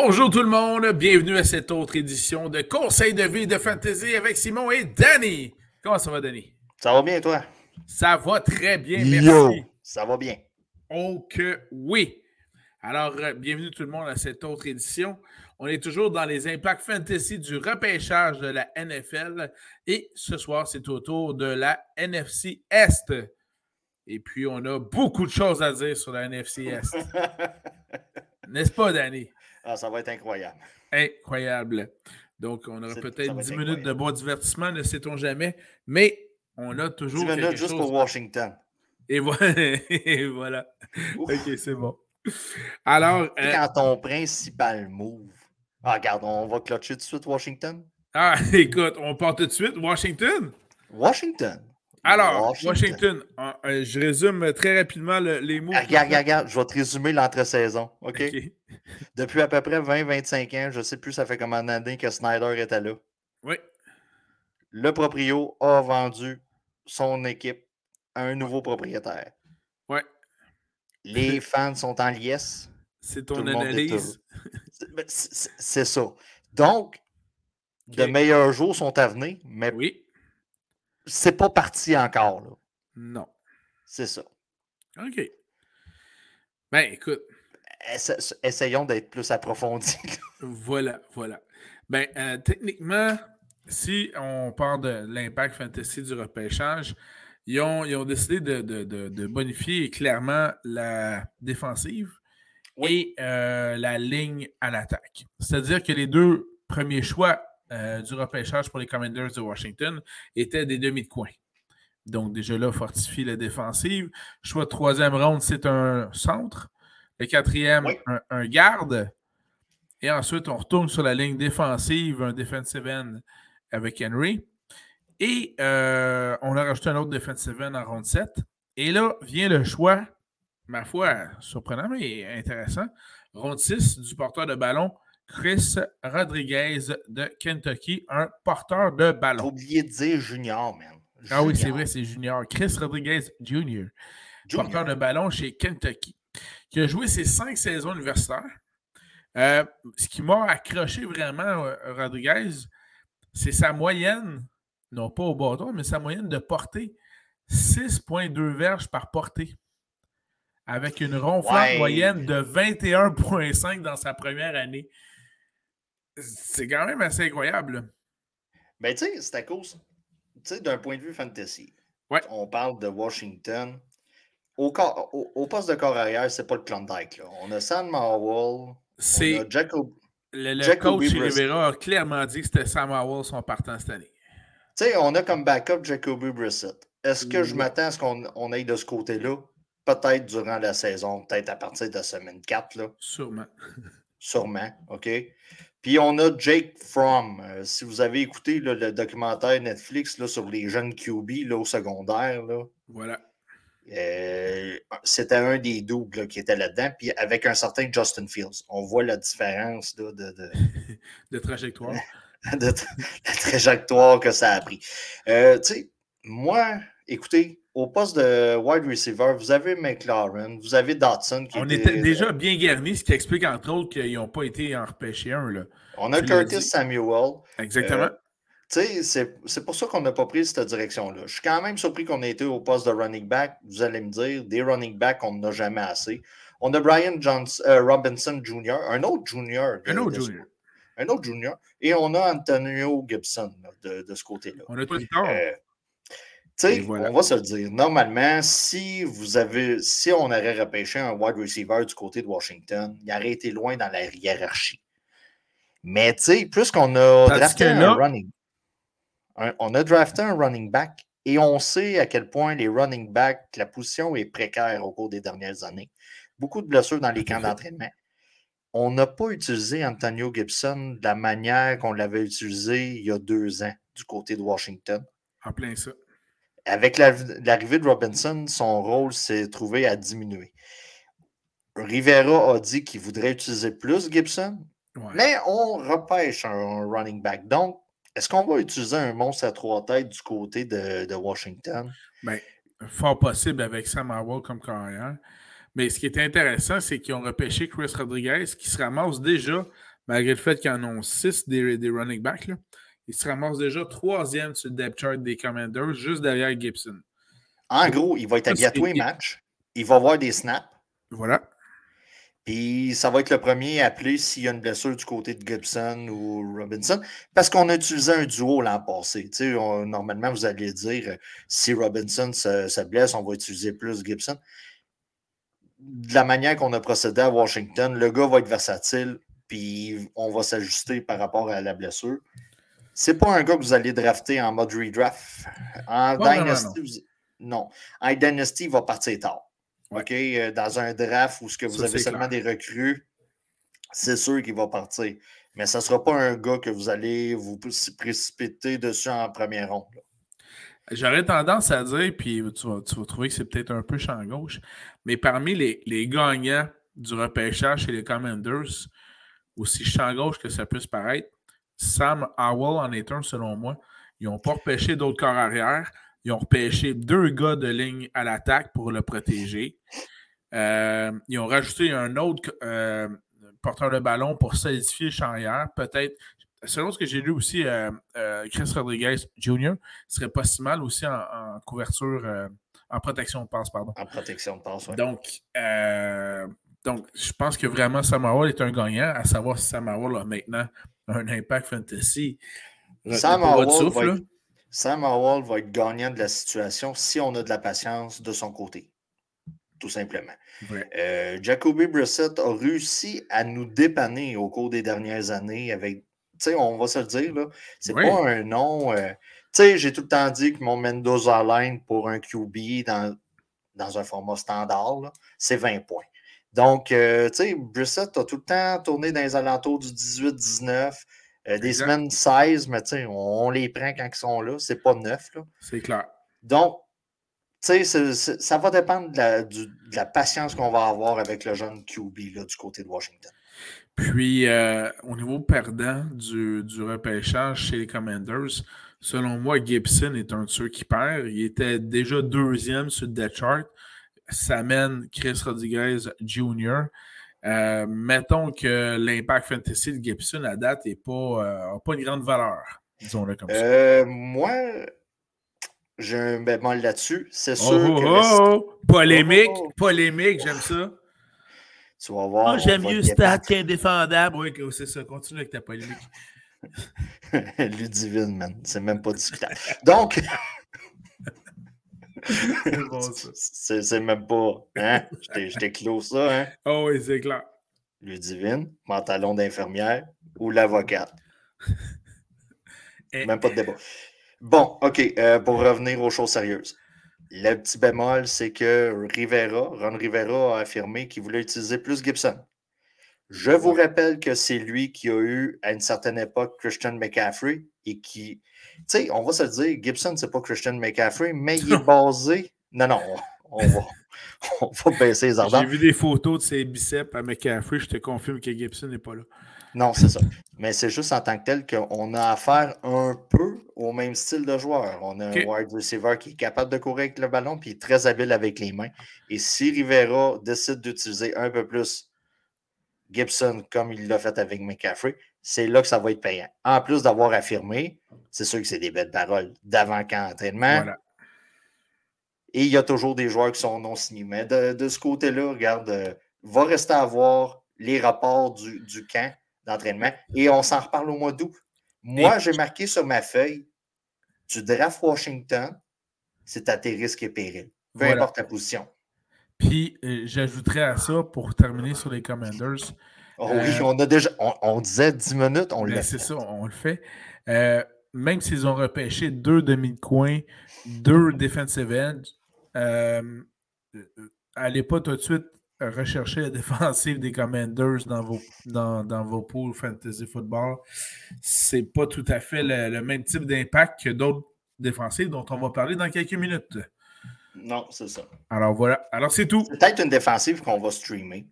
Bonjour tout le monde, bienvenue à cette autre édition de Conseil de vie de fantasy avec Simon et Danny. Comment ça va, Danny? Ça va bien, toi? Ça va très bien, merci. ça va bien. Oh que oui. Alors, euh, bienvenue tout le monde à cette autre édition. On est toujours dans les impacts fantasy du repêchage de la NFL et ce soir, c'est au tour de la NFC Est. Et puis, on a beaucoup de choses à dire sur la NFC Est. N'est-ce pas, Danny? Ah, ça va être incroyable. Incroyable. Donc, on aura peut-être 10 minutes de bon divertissement, ne sait-on jamais, mais on a toujours. 10 minutes juste pour Washington. Et voilà. OK, c'est bon. Alors. Euh, quand ton principal move. Ah, regarde, on va clutcher tout de suite Washington. Ah, écoute, on part tout de suite. Washington? Washington. Alors, Washington, euh, je résume très rapidement les mots. Regarde, regarde, regarde, je vais te résumer l'entre-saison. OK? Depuis à peu près 20-25 ans, je ne sais plus ça fait combien d'années que Snyder était là. Oui. Le proprio a vendu son équipe à un nouveau propriétaire. Oui. Les fans sont en liesse. C'est ton analyse. Ben, c'est ça. Donc, de meilleurs jours sont à venir, mais oui c'est pas parti encore. Là. Non. C'est ça. OK. Ben, écoute. essayons d'être plus approfondis. voilà, voilà. Ben, euh, techniquement, si on parle de l'impact fantasy du repêchage, ils ont, ils ont décidé de, de, bonifier clairement la défensive et euh, la ligne à l'attaque. C'est-à-dire que les deux premiers choix euh, du repêchage pour les Commanders de Washington étaient des demi de coin. Donc, déjà là, fortifie la défensive. Choix de troisième ronde, c'est un centre. Le quatrième, un, garde. Et ensuite, on retourne sur la ligne défensive, un defensive end avec Henry. Et euh, on a rajouté un autre defensive end en ronde 7. Et là vient le choix, ma foi, surprenant mais intéressant. Ronde 6 du porteur de ballon, Chris Rodriguez de Kentucky, un porteur de ballon. J'ai oublié de dire junior, man. Ah oui, c'est vrai, c'est junior. Chris Rodriguez Jr., porteur de ballon chez Kentucky, qui a joué ses cinq saisons universitaires. Euh, ce qui m'a accroché vraiment, euh, Rodriguez, c'est sa moyenne, non pas au bâton, mais sa moyenne de portée, 6,2 verges par portée avec une ronflante moyenne de 21,5 dans sa première année c'est quand même assez incroyable. Ben, tu sais, c'est à cause, tu sais, d'un point de vue fantasy. Ouais. On parle de Washington. Au, au, poste de corps arrière, c'est pas le Klondike. Là. On a Sam Howell. C'est. Jacob. Le, coach Rivera a clairement dit que c'était Sam Howell son partant cette année. Tu sais, on a comme backup Jacoby Brissett. Est-ce que je m'attends à ce qu'on aille de ce côté-là? Peut-être durant la saison, peut-être à partir de semaine 4. Là. Sûrement. Sûrement, OK? Puis on a Jake Fromm. Euh, si vous avez écouté le documentaire Netflix là, sur les jeunes QB là, au secondaire, là, voilà. Euh, c'était un des doubles qui était là-dedans, puis avec un certain Justin Fields. On voit la différence de, de, de, trajectoire. de, la trajectoire que ça a pris. Euh, tu sais, moi, écoutez, au poste de wide receiver, vous avez McLaren, vous avez Dotson. Qui On était, déjà bien garnis, ce qui explique entre autres qu'ils n'ont pas été en repêché un. Là. On a Curtis Samuel. Exactement. Euh, c'est pour ça qu'on n'a pas pris cette direction-là. Je suis quand même surpris qu'on ait été au poste de running back. Vous allez me dire, des running backs, on n'en a jamais assez. On a Brian Johnson, euh, Robinson Jr., un autre junior. un autre junior. Un autre junior. Et on a Antonio Gibson de, de ce côté-là. On a tout le temps. Sais, on va se le dire. Normalement, si vous avez, si on aurait repêché un wide receiver du côté de Washington, il aurait été loin dans la hiérarchie. Mais tu sais, plus qu'on a drafté un running, on a drafté un running back et on sait à quel point les running backs, la position est précaire au cours des dernières années. Beaucoup de blessures dans les camps d'entraînement. On n'a pas utilisé Antonio Gibson de la manière qu'on l'avait utilisé il y a deux ans du côté de Washington. En plein ça avec l'arrivée de Robinson, son rôle s'est trouvé à diminuer. Rivera a dit qu'il voudrait utiliser plus Gibson, mais on repêche un, running back. Donc, est-ce qu'on va utiliser un monstre à trois têtes du côté de, Washington? Bien, fort possible avec Sam Howell comme carrière. Mais ce qui est intéressant, c'est qu'ils ont repêché Chris Rodriguez, qui se ramasse déjà, malgré le fait qu'ils en ont six des, running backs, là, il se ramasse déjà troisième sur le depth chart des Commanders, juste derrière Gibson. En gros, il va être à les matchs. Il va avoir des snaps. Voilà. Puis ça va être le premier appelé s'il y a une blessure du côté de Gibson ou Robinson. Parce qu'on a utilisé un duo l'an passé. normalement, vous allez dire si Robinson se, blesse, on va utiliser plus Gibson. De la manière qu'on a procédé à Washington, le gars va être versatile, puis on va s'ajuster par rapport à la blessure. C'est pas un gars que vous allez drafter en mode redraft. En Dynasty, non. En Dynasty, il va partir tard. OK? Euh, dans un draft où ce que vous avez seulement des recrues, c'est sûr qu'il va partir. Mais ça ne sera pas un gars que vous allez vous précipiter dessus en première ronde. J'aurais tendance à dire, puis tu vas, trouver que c'est peut-être un peu champ gauche, mais parmi les, les gagnants du repêchage chez les Commanders, aussi champ gauche que ça puisse paraître, Sam Howell en est un selon moi. Ils n'ont pas repêché d'autres corps arrière. Ils ont repêché deux gars de ligne à l'attaque pour le protéger. Euh, ils ont rajouté un autre euh, porteur de ballon pour solidifier le champ Peut-être, selon ce que j'ai lu aussi, euh, Chris Rodriguez Jr. serait pas si mal aussi en, couverture, en protection de passe, pardon. En protection de passe, oui. Donc, donc, je pense que vraiment Samuel est un gagnant, à savoir si Samuel a maintenant un impact fantasy. Sam Howell Sam Howell va être gagnant de la situation si on a de la patience de son côté. Tout simplement. Euh, Jacoby Brissett a réussi à nous dépanner au cours des dernières années avec, tu sais, on va se le dire, là, c'est pas un nom. Euh, tu sais, j'ai tout le temps dit que mon Mendoza Line pour un QB dans, dans un format standard, c'est 20 points. Donc, euh, tu sais, Brissett a tout le temps tourné dans les alentours du 18-19. Euh, des semaines 16, mais on, on les prend quand ils sont là. C'est pas neuf. C'est clair. Donc, tu sais, ça va dépendre de la, patience qu'on va avoir avec le jeune QB là, du côté de Washington. Puis, euh, au niveau perdant du, du, repêchage chez les Commanders, selon moi, Gibson est un de ceux qui perd. Il était déjà deuxième sur le death chart. Ça mène Chris Rodriguez Jr. Euh, mettons que l'impact fantasy de Gibson à date n'a pas, euh, pas une grande valeur, disons-le comme ça. Euh, moi, j'ai un bémol là-dessus. C'est sûr oh, que. Oh, oh, polémique, polémique, j'aime ça. Tu vas voir. Oh, j'aime mieux Stat qu'indéfendable. Oui, c'est ça. Continue avec ta polémique. Ludivine, man. C'est même pas discutable. Donc. c'est même pas. Hein? Je t'ai clos ça, hein? Oh oui, c'est clair. Ludivine, pantalon d'infirmière ou l'avocate. Même pas de débat. Bon, OK, euh, pour revenir aux choses sérieuses. Le petit bémol, c'est que Rivera, Ron Rivera a affirmé qu'il voulait utiliser plus Gibson. Je vous rappelle que c'est lui qui a eu, à une certaine époque, Christian McCaffrey et qui, tu sais, on va se dire, Gibson, c'est pas Christian McCaffrey, mais il est basé. Non, non, on, va, on va baisser les ardents. J'ai vu des photos de ses biceps à McCaffrey, je te confirme que Gibson n'est pas là. Non, c'est ça. Mais c'est juste en tant que tel qu'on a affaire un peu au même style de joueur. On a un wide receiver qui est capable de courir avec le ballon puis très habile avec les mains. Et si Rivera décide d'utiliser un peu plus Gibson comme il l'a fait avec McCaffrey, c'est là que ça va être payant. En plus d'avoir affirmé, c'est sûr que c'est des belles paroles d'avant-camp entraînement. Et il y a toujours des joueurs qui sont non signés. Mais de, ce côté-là, regarde, euh, va rester à voir les rapports du, camp d'entraînement et on s'en reparle au mois d'août. Moi, j'ai marqué sur ma feuille tu draft Washington, c'est à tes risques et périls. Peu importe ta position. Puis, euh, j'ajouterais à ça, pour terminer sur les Commanders, Oh oui, euh, on a déjà. On, disait 10 minutes, on le ben, fait. C'est ça, on le fait. Euh, même s'ils ont repêché deux demi de coin, deux defensive ends, euh, allez pas tout de suite rechercher la défensive des Commanders dans vos, dans, dans vos pools fantasy football. C'est pas tout à fait le, même type d'impact que d'autres défensives dont on va parler dans quelques minutes. Non, c'est ça. Alors voilà. Alors c'est tout. Peut-être une défensive qu'on va streamer.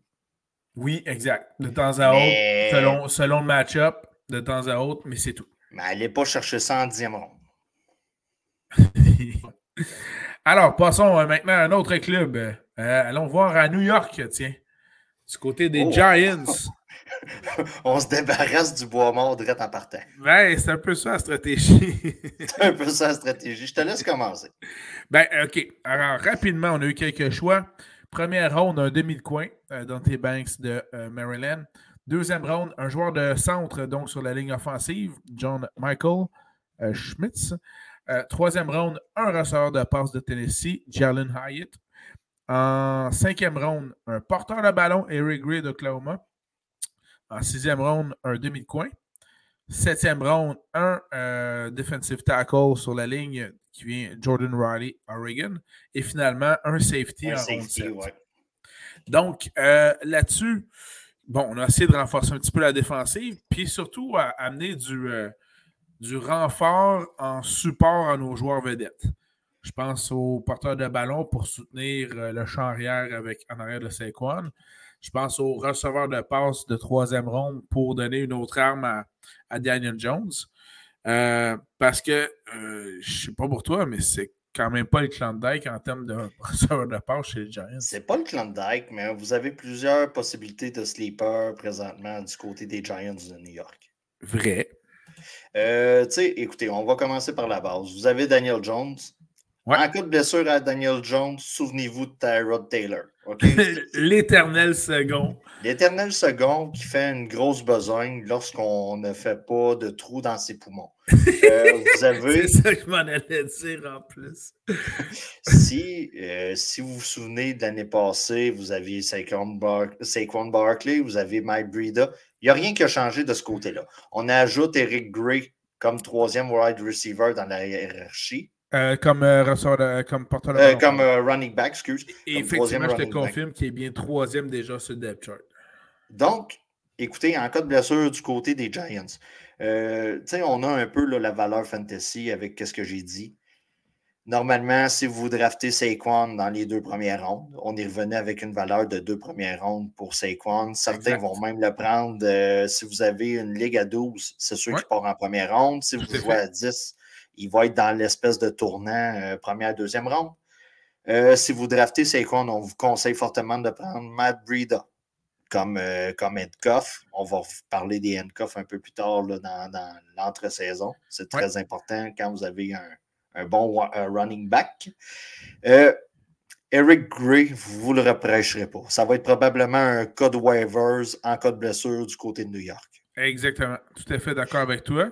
Oui, exact. De temps à autre, selon, selon le match-up, de temps à autre, mais c'est tout. Mais allez pas chercher ça en dixième. Alors, passons euh, maintenant à un autre club. allons voir à New York, tiens. Du côté des oh. Giants. On se débarrasse du bois mort direct en partant. Ben, c'est un peu ça la stratégie. c'est un peu ça la stratégie. Je te laisse commencer. Ben, OK. Alors, rapidement, on a eu quelques choix. Première ronde, un demi de coin, euh, Dante Banks de euh, Maryland. Deuxième round, un joueur de centre, donc sur la ligne offensive, John Michael euh, Schmitz. troisième round, un receveur de passe de Tennessee, Jalen Hyatt. En cinquième round, un porteur de ballon, Eric Gray d'Oklahoma. En sixième round, un demi de coin. Septième round, un euh, defensive tackle sur la ligne qui vient Jordan Riley, Oregon. Et finalement, un safety en safety, Donc, euh, là-dessus, bon, on a essayé de renforcer un petit peu la défensive, puis surtout à amener du, euh, du renfort en support à nos joueurs vedettes. Je pense au porteur de ballon pour soutenir le champ arrière avec, en arrière de Saquon. Je pense au receveur de passe de troisième ronde pour donner une autre arme à, Daniel Jones. Euh, parce que, euh, je ne sais pas pour toi, mais c'est quand même pas le Klondike en termes de receveur de passe chez les Giants. C'est pas le Klondike, mais vous avez plusieurs possibilités de sleeper présentement du côté des Giants de New York. Vrai. Euh, écoutez, on va commencer par la base. Vous avez Daniel Jones, en cas de blessure à Daniel Jones, souvenez-vous de Tyrod Taylor. L'éternel second. L'éternel second qui fait une grosse besogne lorsqu'on ne fait pas de trou dans ses poumons. Euh, vous avez... C'est ça que je m'en allais dire en plus. si, euh, si vous vous souvenez de l'année passée, vous aviez Saquon, Bar Barkley, vous avez Mike Breida. Il n'y a rien qui a changé de ce côté-là. On ajoute Eric Gray comme troisième wide receiver dans la hiérarchie. Euh, comme euh, ressort comme porteur de euh, Comme running back, excuse. Et effectivement, je te confirme qu'il est bien troisième déjà sur le depth chart. Donc, écoutez, en cas de blessure du côté des Giants, on a un peu la valeur fantasy avec ce que j'ai dit. Normalement, si vous draftez Saquon dans les deux premières rondes, on y revenait avec une valeur de deux premières rondes pour Saquon. Certains vont même le prendre. si vous avez une ligue à 12, c'est sûr qu'il part en première ronde. Si vous jouez à 10, il va être dans l'espèce de tournant euh, première, deuxième ronde. Euh, si vous draftez Saquon, on vous conseille fortement de prendre Matt Breida comme, euh, comme handcuff. On va parler des handcuffs un peu plus tard dans, l'entre-saison. C'est très important quand vous avez un, bon running back. Eric Gray, vous ne le reprêcherez pas. Ça va être probablement un code waivers en cas de blessure du côté de New York. Exactement. Tout à fait d'accord avec toi.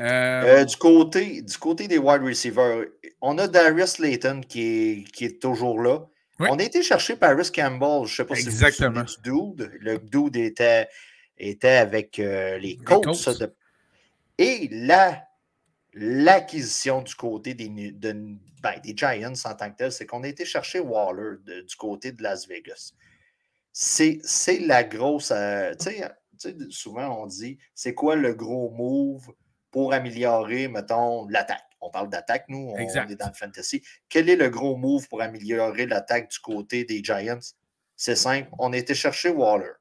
Euh, euh, du, côté, du côté des wide receivers, on a Darius Layton qui est, qui est toujours là. On a été chercher Paris Campbell. Je ne sais pas si vous vous du dude. Le dude était, était avec euh, les Colts. Et là, l'acquisition du côté des, ben, des Giants en tant que tel, c'est qu'on a été chercher Waller du côté de Las Vegas. C'est la grosse. tu sais, souvent on dit c'est quoi le gros move pour améliorer, mettons, l'attaque. On parle d'attaque, nous, on, est dans le fantasy. Quel est le gros move pour améliorer l'attaque du côté des Giants? C'est simple, on a été chercher Waller.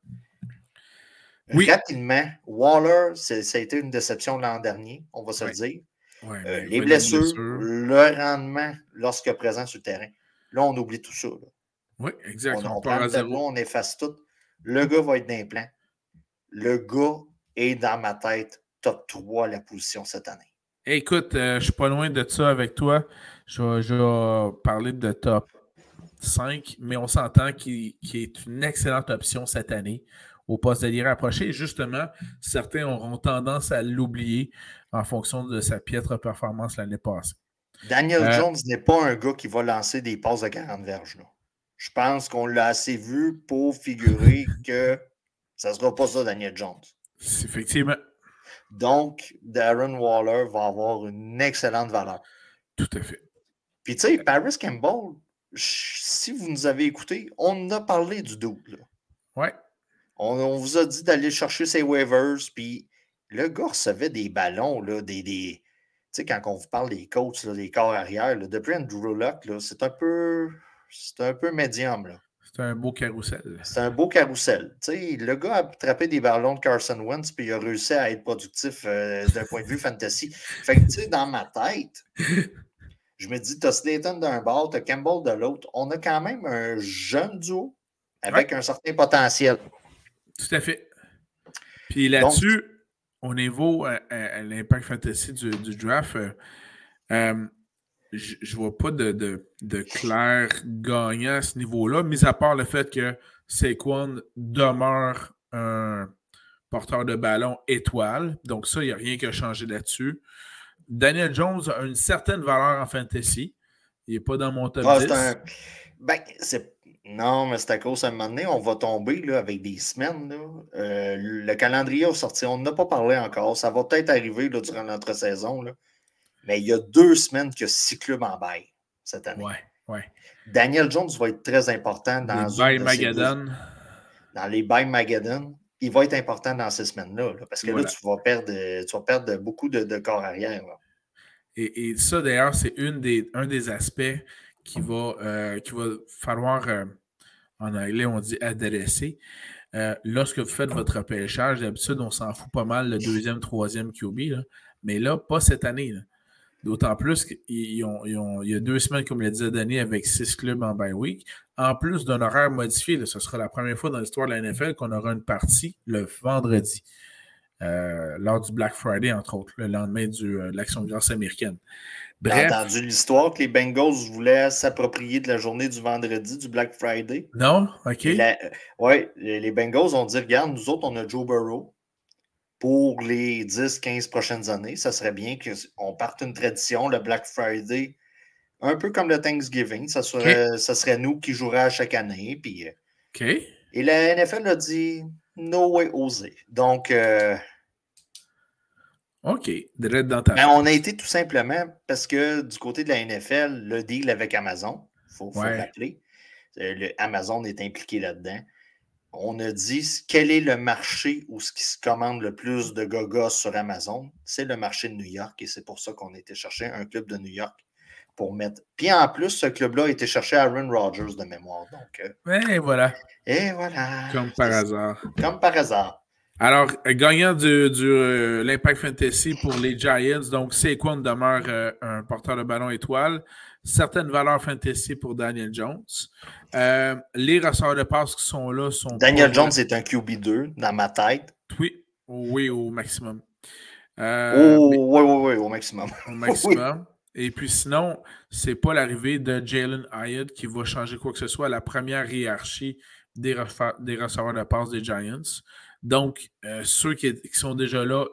Oui. Rapidement, Waller, ça a été une déception l'an dernier, on va se le dire. Euh, les blessures, le rendement lorsque présent sur le terrain. Là, on oublie tout ça. Oui, exactement. On, prend le tableau, on efface tout. Le gars va être d'implant. Le gars est dans ma tête top 3 la position cette année. Écoute, euh, je ne suis pas loin de ça avec toi. Je, vais parler de top 5, mais on s'entend qu'il est une excellente option cette année au poste de rapproché. Justement, certains auront tendance à l'oublier en fonction de sa piètre performance l'année passée. Daniel euh, Jones n'est pas un gars qui va lancer des passes de 40 verges. Je pense qu'on l'a assez vu pour figurer que ça ne sera pas ça, Daniel Jones. Effectivement. Donc, Darren Waller va avoir une excellente valeur. Tout à fait. Puis, tu sais, Paris Campbell, si vous nous avez écouté, on a parlé du double. Ouais. On, vous a dit d'aller chercher ses waivers, puis le gars recevait des ballons, là, des. des tu sais, quand on vous parle des coachs, des corps arrière, là, depuis Andrew Luck, c'est un peu. C'est un peu médium, là. C'est un beau carrousel. C'est un beau carrousel. le gars a attrapé des ballons de Carson Wentz puis il a réussi à être productif euh, d'un point de vue fantasy. Fait que, tu sais, dans ma tête, Je me dis, tu as Slayton d'un bord, tu as Campbell de l'autre. On a quand même un jeune duo avec un certain potentiel. Tout à fait. Puis là-dessus, au niveau de euh, euh, l'impact fantasy du, draft, euh, je ne vois pas de, clair gagnant à ce niveau-là, mis à part le fait que Saquon demeure un porteur de ballon étoile. Donc, ça, il n'y a rien qui a changé là-dessus. Daniel Jones a une certaine valeur en fantasy. Il n'est pas dans mon top 10. Ah, ben, non, mais c'est à cause d'un moment donné, on va tomber là, avec des semaines. Euh, le calendrier est sorti. On n'a pas parlé encore. Ça va peut-être arriver là, durant notre saison. Mais il y a deux semaines que six clubs en bail cette année. Ouais, ouais. Daniel Jones va être très important dans les Magadan. Dans les bails Magadan. Il va être important dans ces semaines-là. parce que là, tu vas perdre, tu vas perdre beaucoup de, corps arrière. Et, ça, d'ailleurs, c'est des, un des aspects qui va, euh, va falloir, euh, en anglais, on dit adresser. Euh, lorsque vous faites votre repêchage, d'habitude, on s'en fout pas mal le deuxième, troisième QB. Mais là, pas cette année. D'autant plus qu'il y a deux semaines, comme le disait Denis, avec six clubs en bye week. En plus d'un horaire modifié, ce sera la première fois dans l'histoire de la NFL qu'on aura une partie le vendredi, euh, lors du Black Friday, entre autres, le lendemain euh, de l'action de grâce américaine. Bref. entendu l'histoire que les Bengals voulaient s'approprier de la journée du vendredi, du Black Friday? Non? OK. Oui, les Bengals ont dit regarde, nous autres, on a Joe Burrow pour les 10-15 prochaines années. Ça serait bien qu'on parte une tradition, le Black Friday, un peu comme le Thanksgiving. Ça serait, ça serait nous qui jouerions chaque année. Puis, euh, Et la NFL a dit no way osé. Donc. Euh, OK. Dans ta... Ben, on a été tout simplement parce que du côté de la NFL, le deal avec Amazon, il faut, faut rappeler. Euh, Amazon est impliqué là-dedans on a dit quel est le marché où ce qui se commande le plus de gogos sur Amazon, c'est le marché de New York et c'est pour ça qu'on a été chercher un club de New York pour mettre. Puis en plus, ce club-là a été chercher Aaron Rodgers de mémoire. Donc, euh, et voilà. Et voilà. Comme par hasard. Comme par hasard. Alors, gagnant de du euh, l'Impact Fantasy pour les Giants, donc Saquon demeure euh, un porteur de ballon étoile? Certaines valeurs fantasy pour Daniel Jones. Euh, les receveurs de passe qui sont là sont. Daniel Jones est un QB2 dans ma tête. Oui, oui, au maximum. Euh, oui, oui, oui, au maximum. Au maximum. Et puis sinon, c'est pas l'arrivée de Jalen Hyatt qui va changer quoi que ce soit à la première hiérarchie des, des receveurs de passe des Giants. Donc, euh, ceux qui, sont déjà là,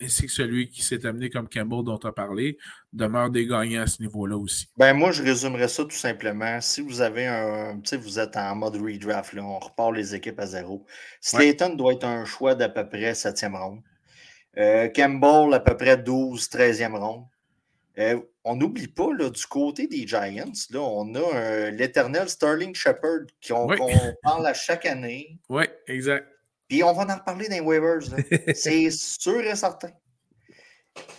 ainsi que celui qui s'est amené comme Campbell dont tu as parlé, demeurent des gagnants à ce niveau-là aussi. Ben moi, je résumerais ça tout simplement. Si vous avez un. Tu sais, vous êtes en mode redraft, là, on repart les équipes à zéro. Slayton doit être un choix d'à peu près 7e ronde. Euh, Campbell, à peu près 12, 13e ronde. Euh, on n'oublie pas, là, du côté des Giants, là, on a l'éternel Sterling Shepard qu'on parle à chaque année. Oui, exact. Puis on va en reparler dans les waivers. C'est sûr et certain.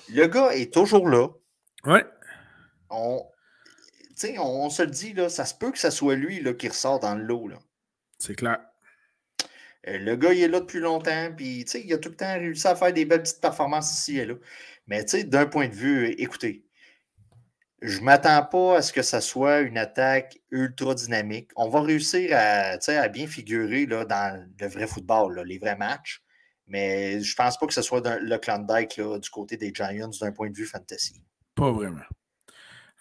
Le gars est toujours là. Oui. On, on, se le dit, là, ça se peut que ce soit lui là, qui ressort dans le lot. C'est clair. Euh, le gars, il est là depuis longtemps, puis il a tout le temps réussi à faire des belles petites performances ici et là. Mais d'un point de vue, écoutez, je ne m'attends pas à ce que ça soit une attaque ultra dynamique. On va réussir à, à bien figurer là, dans le vrai football, les vrais matchs. Mais je ne pense pas que ce soit le Klondike là, du côté des Giants d'un point de vue fantasy. Pas vraiment.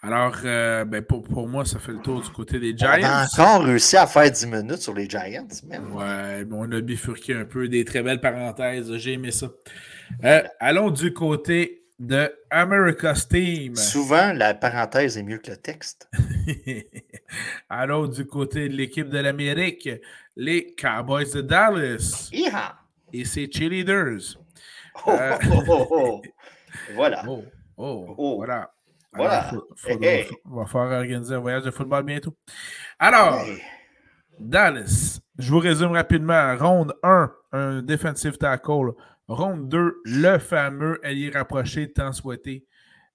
Alors, euh, ben pour, moi, ça fait le tour du côté des Giants. On a encore réussi à faire 10 minutes sur les Giants, même. Ouais, on a bifurqué un peu des très belles parenthèses. J'ai aimé ça. Euh, allons du côté de America's Team. Souvent, la parenthèse est mieux que le texte. Alors, du côté de l'équipe de l'Amérique, les Cowboys de Dallas. Et ses cheerleaders. Oh, euh, oh, oh, oh, voilà. Oh, voilà. Voilà. On va faire organiser un voyage de football bientôt. Alors, Dallas, je vous résume rapidement. Ronde 1, un defensive tackle. Ronde 2, le fameux allié rapproché tant souhaité.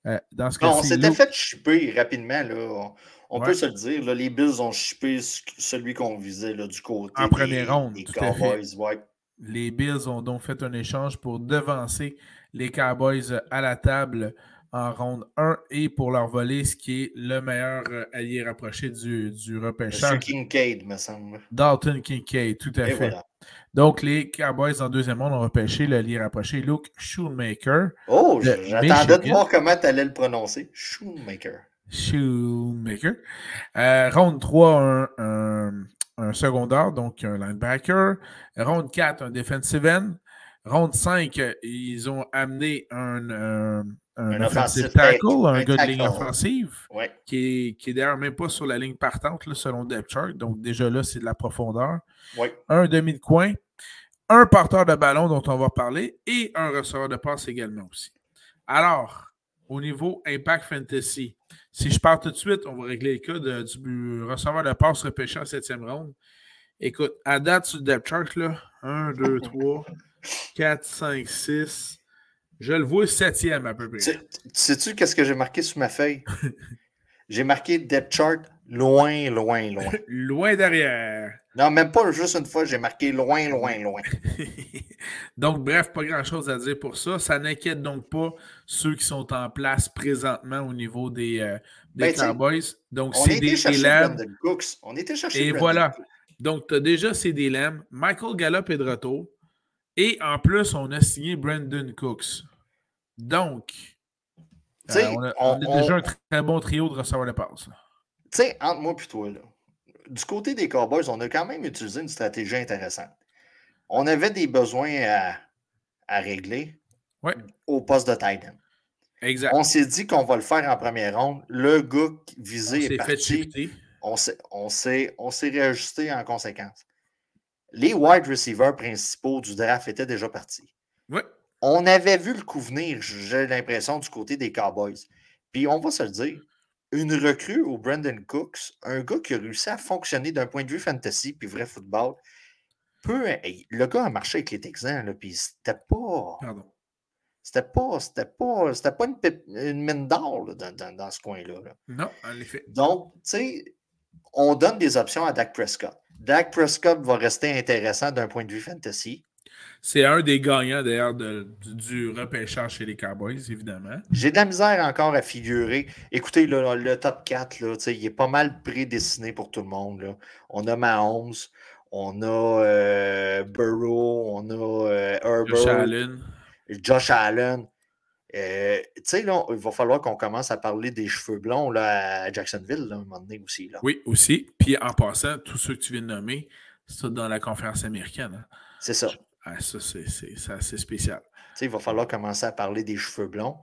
Euh, dans ce on s'était fait chipper rapidement. Là. On, peut se le dire. les Bills ont chippé celui qu'on visait là, du côté en première ronde. Des Cowboys. Les Bills ont donc fait un échange pour devancer les Cowboys à la table en ronde 1 et pour leur voler ce qui est le meilleur euh, allié rapproché du, du repêchage. Kincaid, me semble. Dalton Kincaid, tout à fait. Donc, les Cowboys en deuxième ronde ont repêché l'allié rapproché Luke Shoemaker. Oh, j'attendais de voir comment tu allais le prononcer. Shoemaker. Shoemaker. Euh, ronde 3, un, un, secondaire, donc un linebacker. Ronde 4, un defensive end. Ronde 5, ils ont amené un, un, offensive tackle, un, gars de ligne offensive, qui est, d'ailleurs même pas sur la ligne partante selon Depth Chart. Donc déjà là, c'est de la profondeur. Un demi de coin, un porteur de ballon dont on va parler et un receveur de passe également aussi. Alors, au niveau Impact Fantasy, si je pars tout de suite, on va régler le cas du receveur de passe repêché en septième ronde. Écoute, à date sur le depth chart, là, 1, 2, 3, 4, 5, 6, je le vois septième à peu près. Sais-tu qu'est-ce que j'ai marqué sur ma feuille? j'ai marqué depth chart loin, loin, loin. loin derrière. Non, même pas juste une fois, j'ai marqué loin, loin, loin. donc, bref, pas grand-chose à dire pour ça. Ça n'inquiète donc pas ceux qui sont en place présentement au niveau des, euh, des ben, Cowboys. Donc, c'est des Lamb. On était chercher Et voilà. Donc, tu as déjà CD Lamb. Michael Gallup est de retour. Et en plus, on a signé Brandon Cooks. Donc, euh, on, a, déjà un très bon trio de receveurs de passe. Tu sais, entre moi et toi, là, du côté des Cowboys, on a quand même utilisé une stratégie intéressante. On avait des besoins à, régler au poste de tight end. Exact. On s'est dit qu'on va le faire en première ronde. Le gars visé est parti. on s'est réajusté en conséquence. Les wide receivers principaux du draft étaient déjà partis. Oui. On avait vu le coup venir, j'ai l'impression, du côté des Cowboys. Puis on va se le dire, une recrue au Brandon Cooks, un gars qui a réussi à fonctionner d'un point de vue fantasy puis vrai football, peu, le gars a marché avec les Texans, là, puis c'était pas. C'était pas, c'était pas, c'était pas une, mine d'or dans, dans, ce coin-là. Non, en effet. Donc, tu sais, on donne des options à Dak Prescott. Dak Prescott va rester intéressant d'un point de vue fantasy. C'est un des gagnants d'ailleurs du repêchage chez les Cowboys, évidemment. J'ai de la misère encore à figurer. Écoutez, le, top 4, là, il est pas mal prédestiné pour tout le monde. Là. On a Mahomes, on a euh, Burrow, on a euh, Herbert, Josh Allen. Josh Allen. Euh, tu sais, là, il va falloir qu'on commence à parler des cheveux blonds là, à Jacksonville, là, un moment donné aussi. Là. Oui, aussi. Puis en passant, tous ceux que tu viens de nommer, c'est dans la conférence américaine. Hein. C'est ça. Ah, ça, c'est assez spécial. il va falloir commencer à parler des cheveux blonds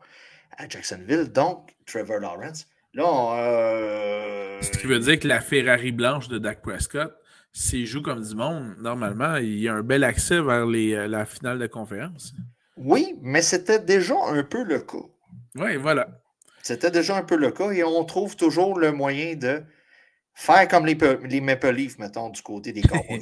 à Jacksonville. Donc, Trevor Lawrence. Là, euh... Ce qui veut dire que la Ferrari blanche de Dak Prescott, s'il joue comme du monde, normalement, il y a un bel accès vers les, euh, la finale de conférence. Oui, mais c'était déjà un peu le cas. Oui, voilà. C'était déjà un peu le cas et on trouve toujours le moyen de Faire comme les, les, Maple Leafs, mettons, du côté des Cowboys.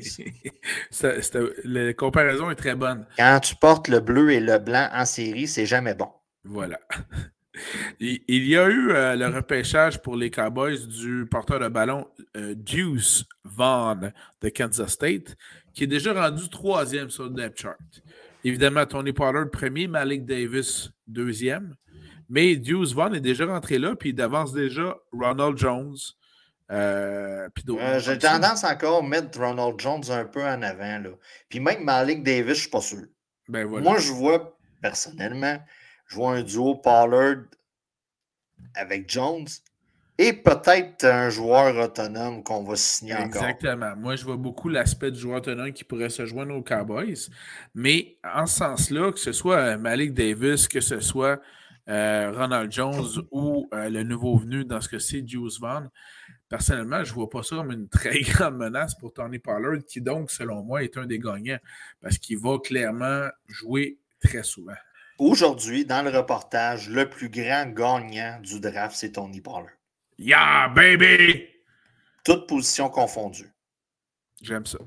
la comparaison est très bonne. Quand tu portes le bleu et le blanc en série, c'est jamais bon. Voilà. Il, y a eu euh, le repêchage pour les Cowboys du porteur de ballon euh, Deuce Vaughn de Kansas State, qui est déjà rendu troisième sur le depth chart. Évidemment, Tony Pollard premier, Malik Davis deuxième. Mais Deuce Vaughn est déjà rentré là, puis il avance déjà Ronald Jones, euh, euh, j'ai tendance encore à mettre Ronald Jones un peu en avant. Là. Puis même Malik Davis, je ne suis pas sûr. Ben Moi, je vois, personnellement, je vois un duo Pollard avec Jones et peut-être un joueur autonome qu'on va signer encore. Exactement. Moi, je vois beaucoup l'aspect du joueur autonome qui pourrait se joindre aux Cowboys. Mais en ce sens-là, que ce soit Malik Davis, que ce soit euh, Ronald Jones ou le nouveau venu dans ce que c'est Juice Vaughn, personnellement, je ne vois pas ça comme une très grande menace pour Tony Pollard, qui donc, selon moi, est un des gagnants, parce qu'il va clairement jouer très souvent. Aujourd'hui, dans le reportage, le plus grand gagnant du draft, c'est Tony Pollard. Yeah, baby! Toutes positions confondues. J'aime ça.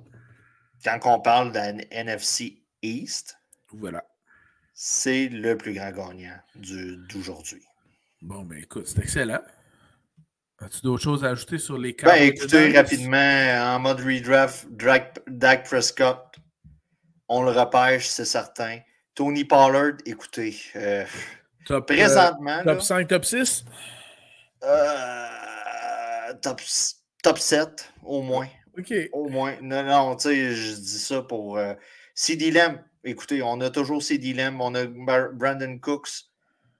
Quand on parle d'un NFC East, voilà. c'est le plus grand gagnant d'aujourd'hui. Bon, ben écoute, c'est excellent. As-tu d'autres choses à ajouter sur les cartes? Ben, écoutez, rapidement, en mode redraft, Dak Prescott, on le repêche, c'est certain. Tony Pollard, écoutez, euh, Top, Présentement. top 5, top 6? Top, top 7, au moins. OK. Au moins. Non, non, tu sais, je dis ça pour. Euh, CD Lamb, écoutez, on a toujours CD Lamb, on a Brandon Cooks.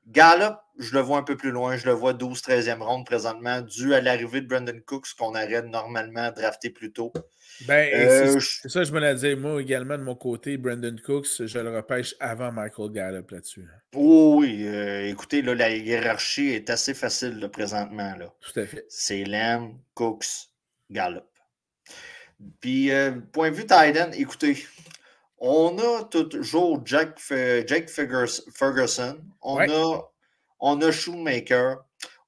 Gallup, je le vois un peu plus loin, je le vois 12-13e ronde présentement, dû à l'arrivée de Brandon Cooks qu'on aurait normalement drafté plus tôt. Ben, euh, c'est ça, je me l'ai dit. Moi également, de mon côté, Brandon Cooks, je le repêche avant Michael Gallup là-dessus. oui, euh, écoutez, là, la hiérarchie est assez facile là, présentement. Là. Tout à fait. C'est Lamb, Cooks, Gallup. Puis, euh, point de vue Titan, écoutez, on a toujours Jack, Jake Ferguson, on, a, on a Shoemaker,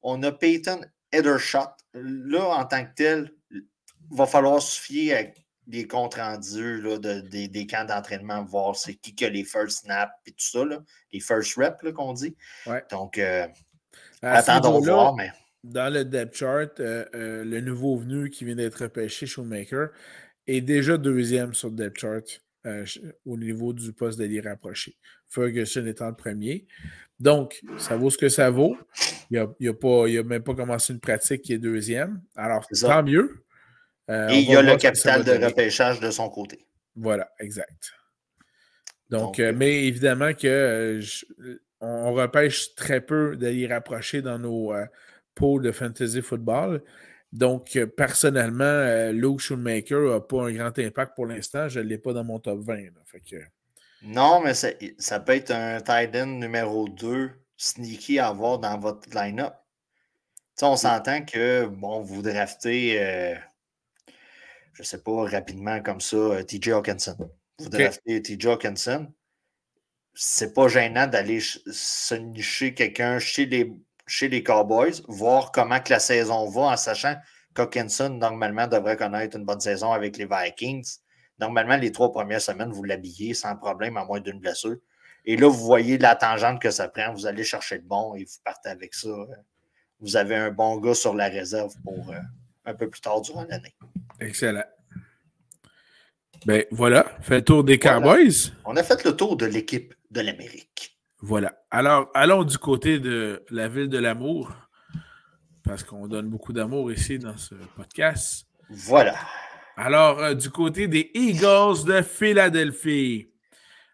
on a Peyton Edershot. Là, en tant que tel, il va falloir se fier à des comptes rendus là, de, des, camps d'entraînement, voir c'est qui a les first snaps et tout ça, là, les first reps qu'on dit. Donc, euh, attendons voir, mais dans le depth chart, euh, euh, le nouveau venu qui vient d'être repêché, Shoemaker, est déjà deuxième sur le depth chart euh, au niveau du poste d'allié rapproché. Ferguson étant le premier. Donc, ça vaut ce que ça vaut. Il n'a même pas commencé une pratique qui est deuxième. Alors, tant mieux. Et il y a le capital de repêchage de son côté. Voilà, exact. Donc, mais évidemment que on repêche très peu d'alliés rapprochés dans nos, pour de fantasy football. Donc, euh, personnellement, euh, Luke Shoemaker n'a pas un grand impact pour l'instant. Je ne l'ai pas dans mon top 20. Non, mais ça peut être un tight end numéro 2 sneaky à avoir dans votre line-up. on s'entend que, bon, vous draftez, euh, je ne sais pas, rapidement comme ça, TJ Hawkinson. Vous draftez TJ Hawkinson. C'est pas gênant d'aller se nicher quelqu'un chez les chez les Cowboys, voir comment que la saison va en sachant qu'Hawkinson, normalement, devrait connaître une bonne saison avec les Vikings. Normalement, les trois premières semaines, vous l'habillez sans problème, à moins d'une blessure. Et là, vous voyez la tangente que ça prend. Vous allez chercher le bon et vous partez avec ça. Vous avez un bon gars sur la réserve pour euh, un peu plus tard durant l'année. Excellent. Ben voilà, fait le tour des Cowboys. On a fait le tour de l'équipe de l'Amérique. Voilà. Alors, allons du côté de la ville de l'amour, parce qu'on donne beaucoup d'amour ici dans ce podcast. Voilà. Alors, euh, du côté des Eagles de Philadelphie.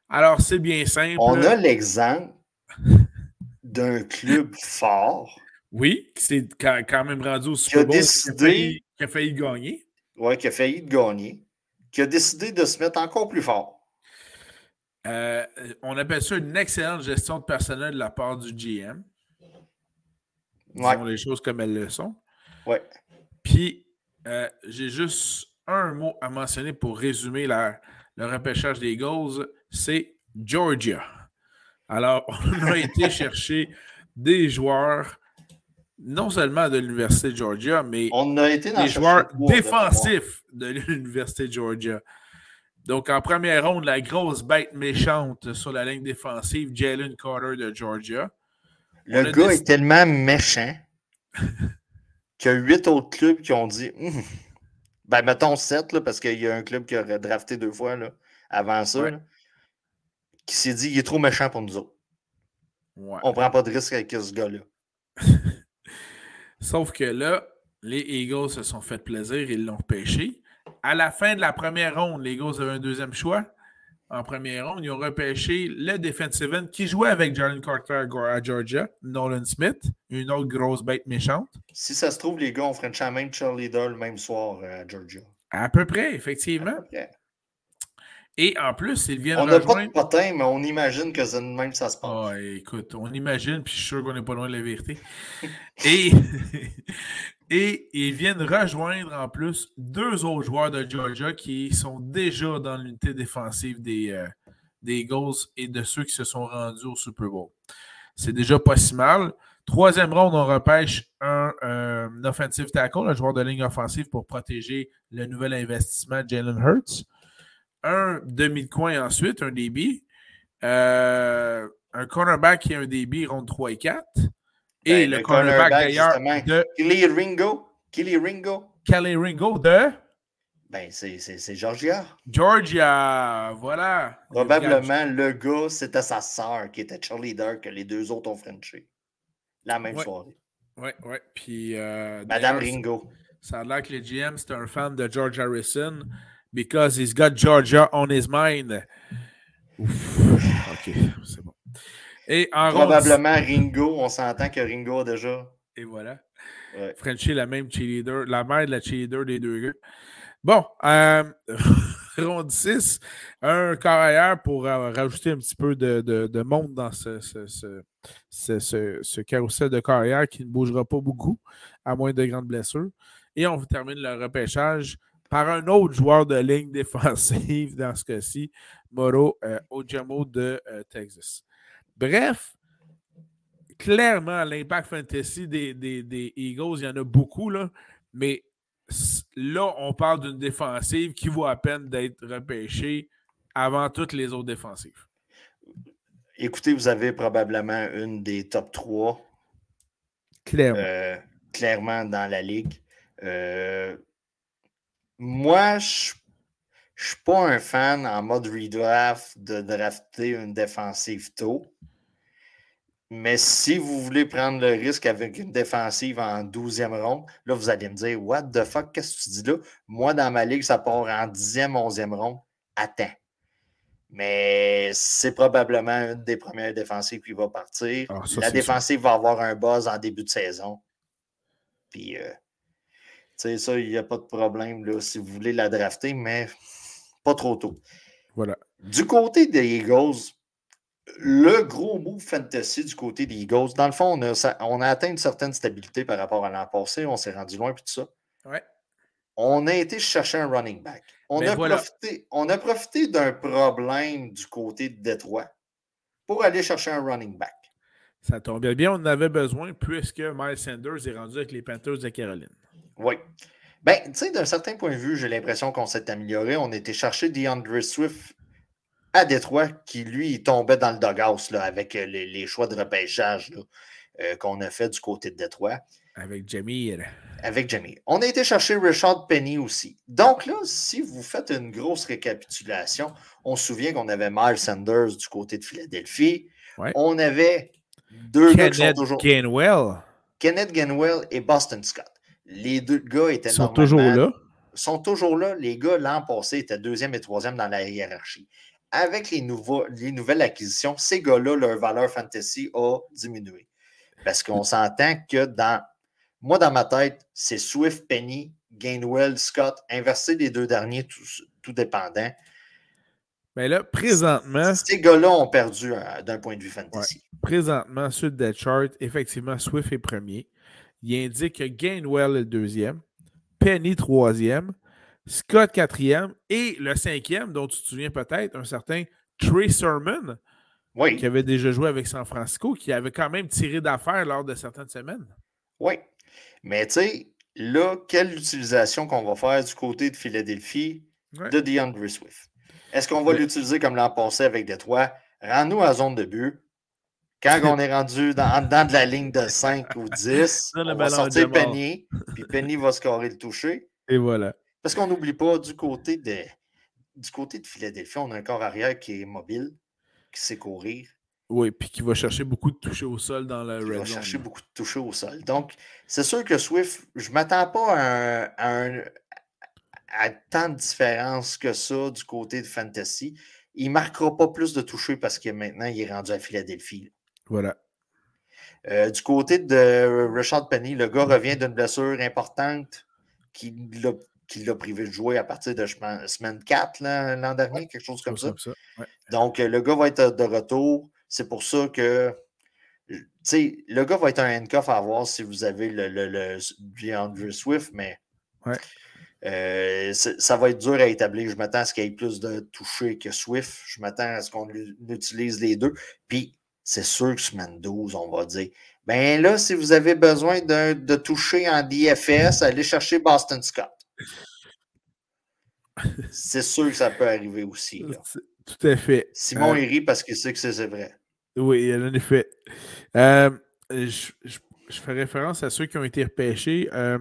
Alors, c'est bien simple. On a l'exemple d'un club fort. Oui, qui s'est quand même rendu au Super Bowl. Décidé, qui a failli gagner. Oui, qui a failli gagner. Qui a décidé de se mettre encore plus fort. Euh, on appelle ça une excellente gestion de personnel de la part du GM. Disons les choses comme elles le sont. Ouais. Puis, euh, j'ai juste un mot à mentionner pour résumer le repêchage des Eagles, c'est Georgia. Alors, on a été chercher des joueurs, non seulement de l'Université de Georgia, mais on a été des joueurs défensifs de l'Université de Georgia. Donc, en première ronde, la grosse bête méchante sur la ligne défensive, Jalen Carter de Georgia. Le gars est tellement méchant qu'il y a huit autres clubs qui ont dit hum, ben, mettons sept, parce qu'il y a un club qui aurait drafté deux fois là, avant ça, qui s'est dit il est trop méchant pour nous autres. On prend pas de risque avec ce gars-là. Sauf que là, les Eagles se sont fait plaisir, ils l'ont pêché à la fin de la première ronde, les Eagles avaient un deuxième choix. En première ronde, ils ont repêché le defensive end qui jouait avec Jalen Carter à Georgia, Nolan Smith, une autre grosse bête méchante. Si ça se trouve, les gars, on ferait une même cheerleader le même soir euh, à Georgia. À peu près, effectivement. Et en plus, ils viennent On n'a pas de potin, mais on imagine que c'est même ça se passe. Ah, écoute, on imagine, puis je suis sûr qu'on n'est pas loin de la vérité. Et Et ils viennent rejoindre en plus deux autres joueurs de Georgia qui sont déjà dans l'unité défensive des, euh, des Eagles et de ceux qui se sont rendus au Super Bowl. C'est déjà pas si mal. Troisième ronde, on repêche un, offensive tackle, un joueur de ligne offensive pour protéger le nouvel investissement Jalen Hurts. Un demi de coin ensuite, un DB. Euh, un cornerback qui a un DB ronde 3 et 4. Et ben, le, cornerback, d'ailleurs de... Kelly Ringo. Kelly Ringo. Kelly Ringo de... Ben, c'est Georgia. Georgia, voilà. Probablement, le gars, c'était sa sœur qui était cheerleader que les deux autres ont Frenché. La même soirée. Oui, oui. Puis. Euh, Madame Ringo. Ça a l'air que le GM, c'est un fan de George Harrison because he's got Georgia on his mind. Ouf. OK, c'est bon. Et en Probablement Ringo, on s'entend que Ringo a déjà. Et voilà. Ouais. Frenchie, la même cheerleader, la mère de la cheerleader des deux gars. Bon, euh, ronde 6, un carrière pour euh, rajouter un petit peu de, de, de monde dans ce, ce, ce, ce, carrousel de carrière qui ne bougera pas beaucoup, à moins de grandes blessures. Et on termine le repêchage par un autre joueur de ligne défensive, dans ce cas-ci, Moro euh, Ojamo de euh, Texas. Bref, clairement, l'impact fantasy des, des, des, Eagles, il y en a beaucoup, là, mais là, on parle d'une défensive qui vaut à peine d'être repêchée avant toutes les autres défensives. Écoutez, vous avez probablement une des top 3. Clairement. Euh, clairement dans la ligue. Euh, moi, je ne suis pas un fan en mode redraft de drafter une défensive tôt. Mais si vous voulez prendre le risque avec une défensive en 12e ronde, là, vous allez me dire What the fuck, qu'est-ce que tu dis là? Moi, dans ma ligue, ça part en 10e, 11e ronde. Attends. Mais c'est probablement une des premières défensives qui va partir. Ah, la défensive va avoir un buzz en début de saison. Puis, euh, sais, ça, il n'y a pas de problème là, si vous voulez la drafter, mais pas trop tôt. Voilà. Du côté des Eagles, le gros move fantasy du côté des Eagles, dans le fond, on a, on a atteint une certaine stabilité par rapport à l'an passé. On s'est rendu loin, puis tout ça. Ouais. On a été chercher un running back. On, a, profité, on a profité d'un problème du côté de Détroit pour aller chercher un running back. Ça tombait bien, on en avait besoin puisque Miles Sanders est rendu avec les Panthers de Caroline. Oui. Ben, tu sais, d'un certain point de vue, j'ai l'impression qu'on s'est amélioré. On a été chercher DeAndre Swift à Détroit, qui lui, tombait dans le doghouse là, avec euh, les, choix de repêchage euh, qu'on a fait du côté de Détroit. Avec Jamie. Avec Jamie. On a été chercher Richard Penny aussi. Donc là, si vous faites une grosse récapitulation, on se souvient qu'on avait Miles Sanders du côté de Philadelphie. On avait deux gars qui sont toujours. Gainwell. Kenneth Gainwell et Boston Scott. Les deux gars étaient sont toujours là. sont toujours là. Les gars, l'an passé, étaient deuxième et troisième dans la hiérarchie avec les, nouveaux, les nouvelles acquisitions, ces gars-là, leur valeur fantasy a diminué. Parce qu'on s'entend que dans. Moi, dans ma tête, c'est Swift, Penny, Gainwell, Scott, inversé les deux derniers, tout, dépendant. Mais là, présentement. Ces gars-là ont perdu euh, d'un point de vue fantasy. Présentement, sur le chart, effectivement, Swift est premier. Il indique que Gainwell est le deuxième, Penny troisième, Scott quatrième et le cinquième, dont tu te souviens peut-être, un certain Trey Sermon, qui avait déjà joué avec San Francisco, qui avait quand même tiré d'affaire lors de certaines semaines. Oui. Mais tu sais, là, quelle utilisation qu'on va faire du côté de Philadelphie de DeAndre Swift? Est-ce qu'on va l'utiliser comme l'an passé avec Détroit? Rends-nous à zone de but. Quand on est rendu dans, dedans de la ligne de 5 ou 10, on va sortir Penny, puis Penny va scorer le toucher. Et voilà. Parce qu'on n'oublie pas, du côté, de, du côté de Philadelphie, on a un corps arrière qui est mobile, qui sait courir. Oui, puis qui va chercher beaucoup de toucher au sol dans la red Il va chercher beaucoup de toucher au sol. Donc, c'est sûr que Swift, je ne m'attends pas à, à, tant de différence que ça du côté de Fantasy. Il ne marquera pas plus de toucher parce que maintenant, il est rendu à Philadelphie. Voilà. Euh, du côté de Richard Penny, le gars revient d'une blessure importante qui l'a qui l'a privé de jouer à partir de semaine 4 l'an dernier, quelque chose comme ça. Donc, euh, le gars va être de retour. C'est pour ça que le gars va être un handcuff à avoir si vous avez le, le, le Swift, mais euh, ça va être dur à établir. Je m'attends à ce qu'il y ait plus de toucher que Swift. Je m'attends à ce qu'on utilise les deux. Puis, c'est sûr que semaine 12, on va dire. Ben là, si vous avez besoin de toucher en DFS, allez chercher Boston Scott. C'est sûr que ça peut arriver aussi. Tout à fait. Simon, il euh, rit parce qu'il sait que c'est vrai. Oui, en effet. Euh, je, fais référence à ceux qui ont été repêchés. Euh,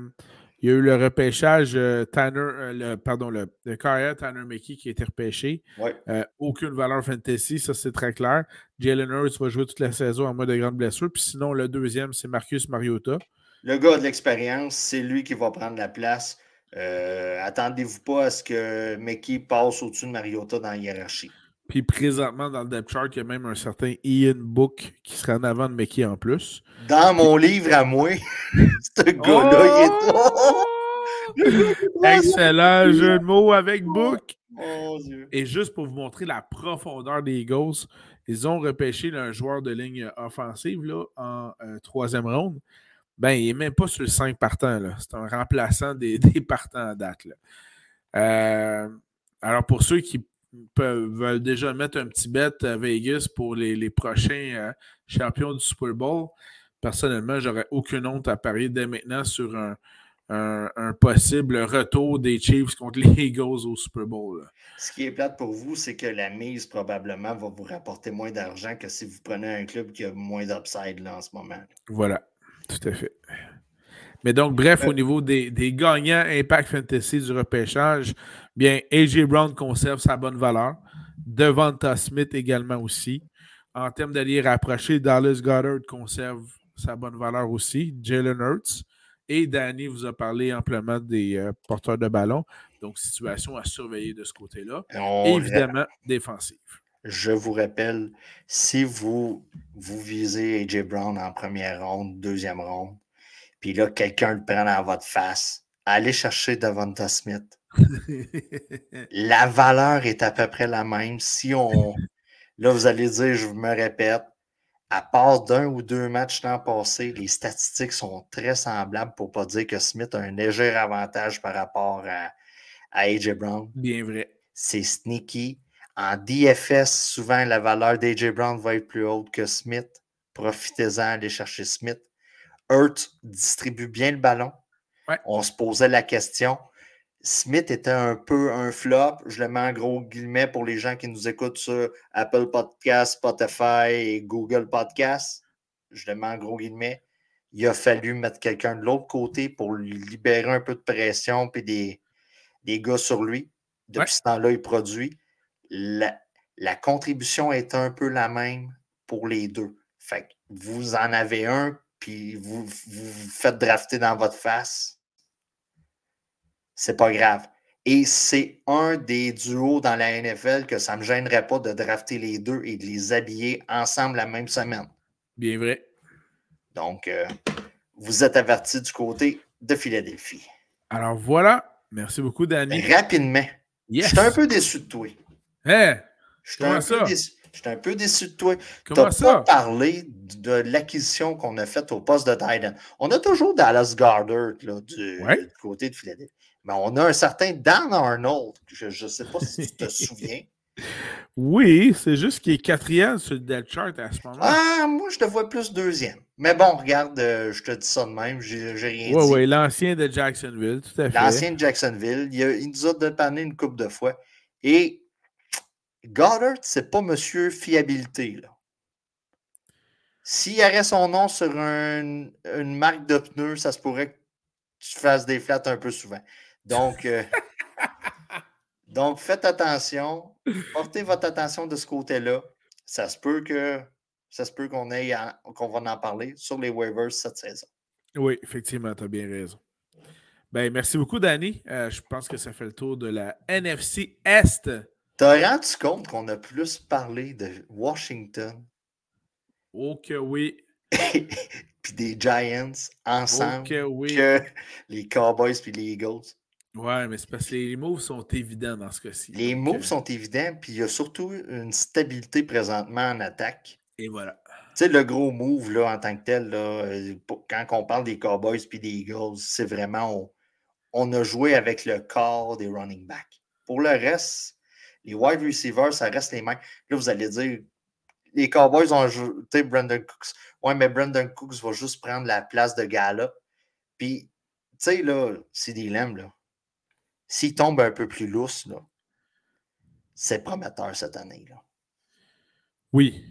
Il y a eu le repêchage euh, Tanner, euh, le, pardon, le, le carrière Tanner Mickey qui a été repêché. Euh, aucune valeur fantasy, ça c'est très clair. Jalen Hurts va jouer toute la saison en mode de grande blessure. Puis sinon, le deuxième, c'est Marcus Mariota. Le gars de l'expérience, c'est lui qui va prendre la place. Attendez-vous pas à ce que Mickey passe au-dessus de Mariota dans la hiérarchie. Puis présentement, dans le depth chart, il y a même un certain Ian Book qui sera en avant de Mickey en plus. Dans mon livre à moi, ce gars-là, il est oh! Excellent jeu de mots avec Book. Et juste pour vous montrer la profondeur des Eagles, ils ont repêché un joueur de ligne offensive là, en euh, troisième ronde. Ben, il n'est même pas sur le 5 partants. C'est un remplaçant des, des partants à date. Là. Euh, alors, pour ceux qui peuvent déjà mettre un petit bet à Vegas pour les, prochains euh, champions du Super Bowl. Personnellement, j'aurais aucune honte à parier dès maintenant sur un, possible retour des Chiefs contre les Eagles au Super Bowl. Ce qui est plate pour vous, c'est que la mise probablement va vous rapporter moins d'argent que si vous prenez un club qui a moins d'upside en ce moment. Voilà, tout à fait. Mais donc, bref, au euh, niveau des, gagnants Impact Fantasy du repêchage, bien, AJ Brown conserve sa bonne valeur. Devonta Smith également aussi. En termes d'alliés rapprochés, Dallas Goddard conserve sa bonne valeur aussi. Jalen Hurts. Et Danny vous a parlé amplement des euh, porteurs de ballon. Donc, situation à surveiller de ce côté-là. Évidemment, défensive. Je vous rappelle, si vous, vous visez AJ Brown en première ronde, deuxième ronde, puis là, quelqu'un le prend dans votre face, allez chercher Devonta Smith. la valeur est à peu près la même. Si on. Là, vous allez dire, je me répète, à part d'un ou deux matchs l'an passé, les statistiques sont très semblables pour ne pas dire que Smith a un léger avantage par rapport à, à AJ Brown. Bien vrai. C'est sneaky. En DFS, souvent, la valeur d'AJ Brown va être plus haute que Smith. Profitez-en, allez chercher Smith. Hurt distribue bien le ballon. On se posait la question. Smith était un peu un flop. Je le mets en gros guillemets pour les gens qui nous écoutent sur Apple Podcasts, Spotify et Google Podcasts. Je le mets en gros guillemets. Il a fallu mettre quelqu'un de l'autre côté pour lui libérer un peu de pression et des, des gars sur lui. Depuis ce temps-là, il produit. La, la, contribution est un peu la même pour les deux. Fait vous en avez un puis vous vous faites drafter dans votre face, c'est pas grave. Et c'est un des duos dans la NFL que ça ne me gênerait pas de drafter les deux et de les habiller ensemble la même semaine. Bien vrai. Donc, euh, vous êtes averti du côté de Philadelphie. Alors voilà. Merci beaucoup, Danny. Rapidement. Je suis un peu déçu de toi. Hein? Je suis un peu déçu. Un peu déçu de toi. Tu n'as pas parlé de l'acquisition qu'on a faite au poste de Titan. On a toujours Dallas Gardner du, côté de Philadelphie. Mais on a un certain Dan Arnold. Je ne sais pas si tu te souviens. Oui, c'est juste qu'il est quatrième sur le dead chart à ce moment. Ah, moi, je te vois plus deuxième. Mais bon, regarde, euh, je te dis ça de même, j'ai rien dit. Oui, oui, l'ancien de Jacksonville, tout à fait. L'ancien de Jacksonville. Il, il, nous a dépanné une coupe de fois. Et Goddard, c'est pas monsieur fiabilité. Là. S'il y aurait son nom sur une marque de pneus, ça se pourrait que tu fasses des flats un peu souvent. Donc, euh, donc faites attention. Portez votre attention de ce côté-là. Ça se peut que ça se peut qu'on ait qu'on va en parler sur les waivers cette saison. Oui, effectivement, tu as bien raison. Ben, merci beaucoup, Danny. Euh, je pense que ça fait le tour de la NFC Est. T'as rendu compte qu'on a plus parlé de Washington? Oh que oui. puis des Giants ensemble que, les Cowboys puis les Eagles? Ouais, mais c'est parce que les moves sont évidents dans ce cas-ci. Les moves euh, sont évidents, puis il y a surtout une stabilité présentement en attaque. Et voilà. Tu sais, le gros move là, en tant que tel, là, euh, quand on parle des Cowboys puis des Eagles, c'est vraiment on, on, a joué avec le corps des running backs. Pour le reste, les wide receivers, ça reste les mêmes. Là, vous allez dire, les Cowboys ont ajouté Brandon Cooks. Ouais, mais Brandon Cooks va juste prendre la place de Gala. Puis, tu sais, là, c'est des lemmes, là. S'il tombe un peu plus lousse, c'est prometteur cette année, là. Oui,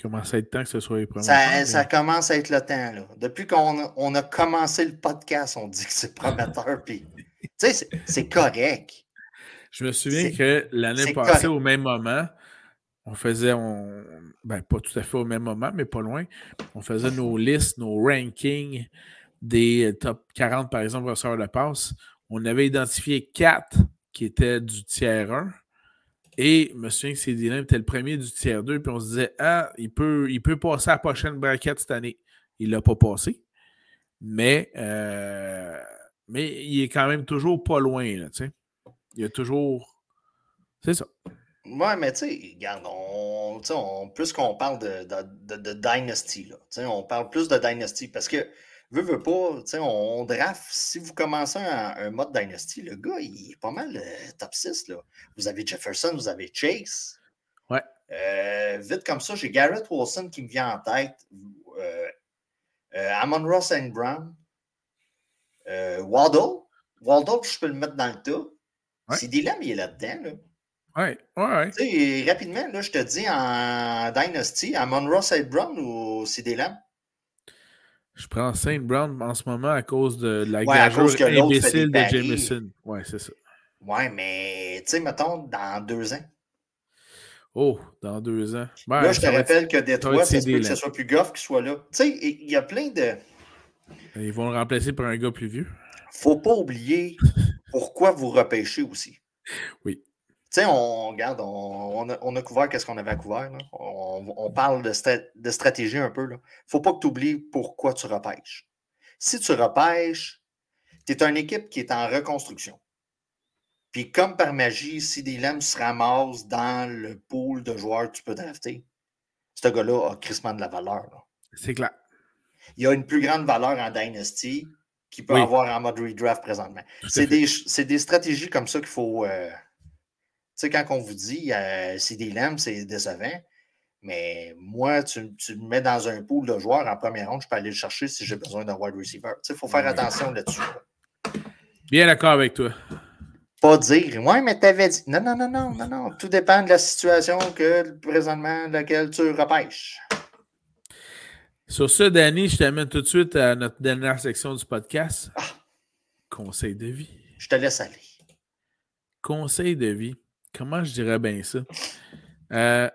commence à être temps que ce soit les premiers. Ça, ça commence à être le temps. Là. Depuis qu'on on a commencé le podcast, on dit que c'est prometteur. puis, tu sais, c'est correct. Je me souviens que l'année passée, au même moment, on faisait, on, ben, pas tout à fait au même moment, mais pas loin, on faisait nos listes, nos rankings des top 40, par exemple, receveurs de passe. On avait identifié quatre qui étaient du tiers 1. Et je me souviens que CD était le premier du tiers 2. Puis on se disait, ah, il peut, il peut passer à la prochaine braquette cette année. Il ne l'a pas passé. Mais, euh, mais il est quand même toujours pas loin. Il y a toujours. C'est ça. Ouais, mais tu sais, regarde, on, on, plus qu'on parle de, de, de, Dynasty, là, on parle plus de Dynasty parce que Veux, veux pas, on, on draft. Si vous commencez un, mode Dynasty, le gars, il est pas mal euh, top 6. Là. Vous avez Jefferson, vous avez Chase. Ouais. Euh, vite comme ça, j'ai Garrett Wilson qui me vient en tête. Euh, Amon Ross and Brown. Waddle. Waddle, je peux le mettre dans le tas. Ouais. C'est Dylan, il est là-dedans. Là. Ouais, ouais, ouais. rapidement, là, je te dis en Dynasty, Amon Ross and Brown ou CD Lamb? Je prends Saint Brown en ce moment à cause de la ouais, imbécile de Jameson. Ouais, c'est ça. Ouais, mais tu sais, mettons, dans deux ans. Oh, dans deux ans. là, je te rappelle que Détroit, c'est que ce soit plus Goff qui soit là. Tu sais, il y a plein de. Ils vont le remplacer par un gars plus vieux. Faut pas oublier pourquoi vous repêchez aussi. Oui. Tu sais, on, regarde, on, a, couvert qu'est-ce qu'on avait à couvert. On, parle de, de, stratégie un peu. Il ne faut pas que tu oublies pourquoi tu repêches. Si tu repêches, tu es une équipe qui est en reconstruction. Puis comme par magie, si des lames se ramassent dans le pool de joueurs que tu peux drafter, ce gars-là a crissement de la valeur. C'est clair. Il y a une plus grande valeur en Dynasty qu'il peut avoir en mode redraft présentement. C'est des, des, stratégies comme ça qu'il faut, euh, sais, quand on vous dit euh, c'est des lames, c'est décevant, mais moi, tu, me mets dans un pool de joueurs en première ronde, je peux aller le chercher si j'ai besoin d'un wide receiver. Il faut faire attention là-dessus. Bien d'accord avec toi. Pas dire, ouais, mais t'avais dit. Non, non, non, non, non, non. Tout dépend de la situation que présentement laquelle tu repêches. Sur ce, Danny, je t'amène tout de suite à notre dernière section du podcast. Ah. Conseil de vie. Je te laisse aller. Conseil de vie comment je dirais bien ça? Euh,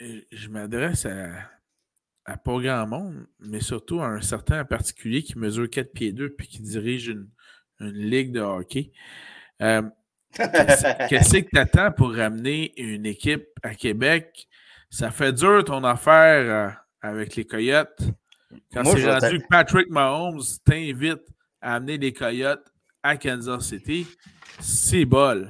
je m'adresse à, pas grand monde, mais surtout à un certain particulier qui mesure 4 pieds 2 puis qui dirige une, ligue de hockey. Euh, qu'est-ce que tu attends pour ramener une équipe à Québec? Ça fait dur ton affaire euh, avec les Coyotes. Quand c'est rendu que Patrick Mahomes t'invite à amener les Coyotes à Kansas City, c'est bol.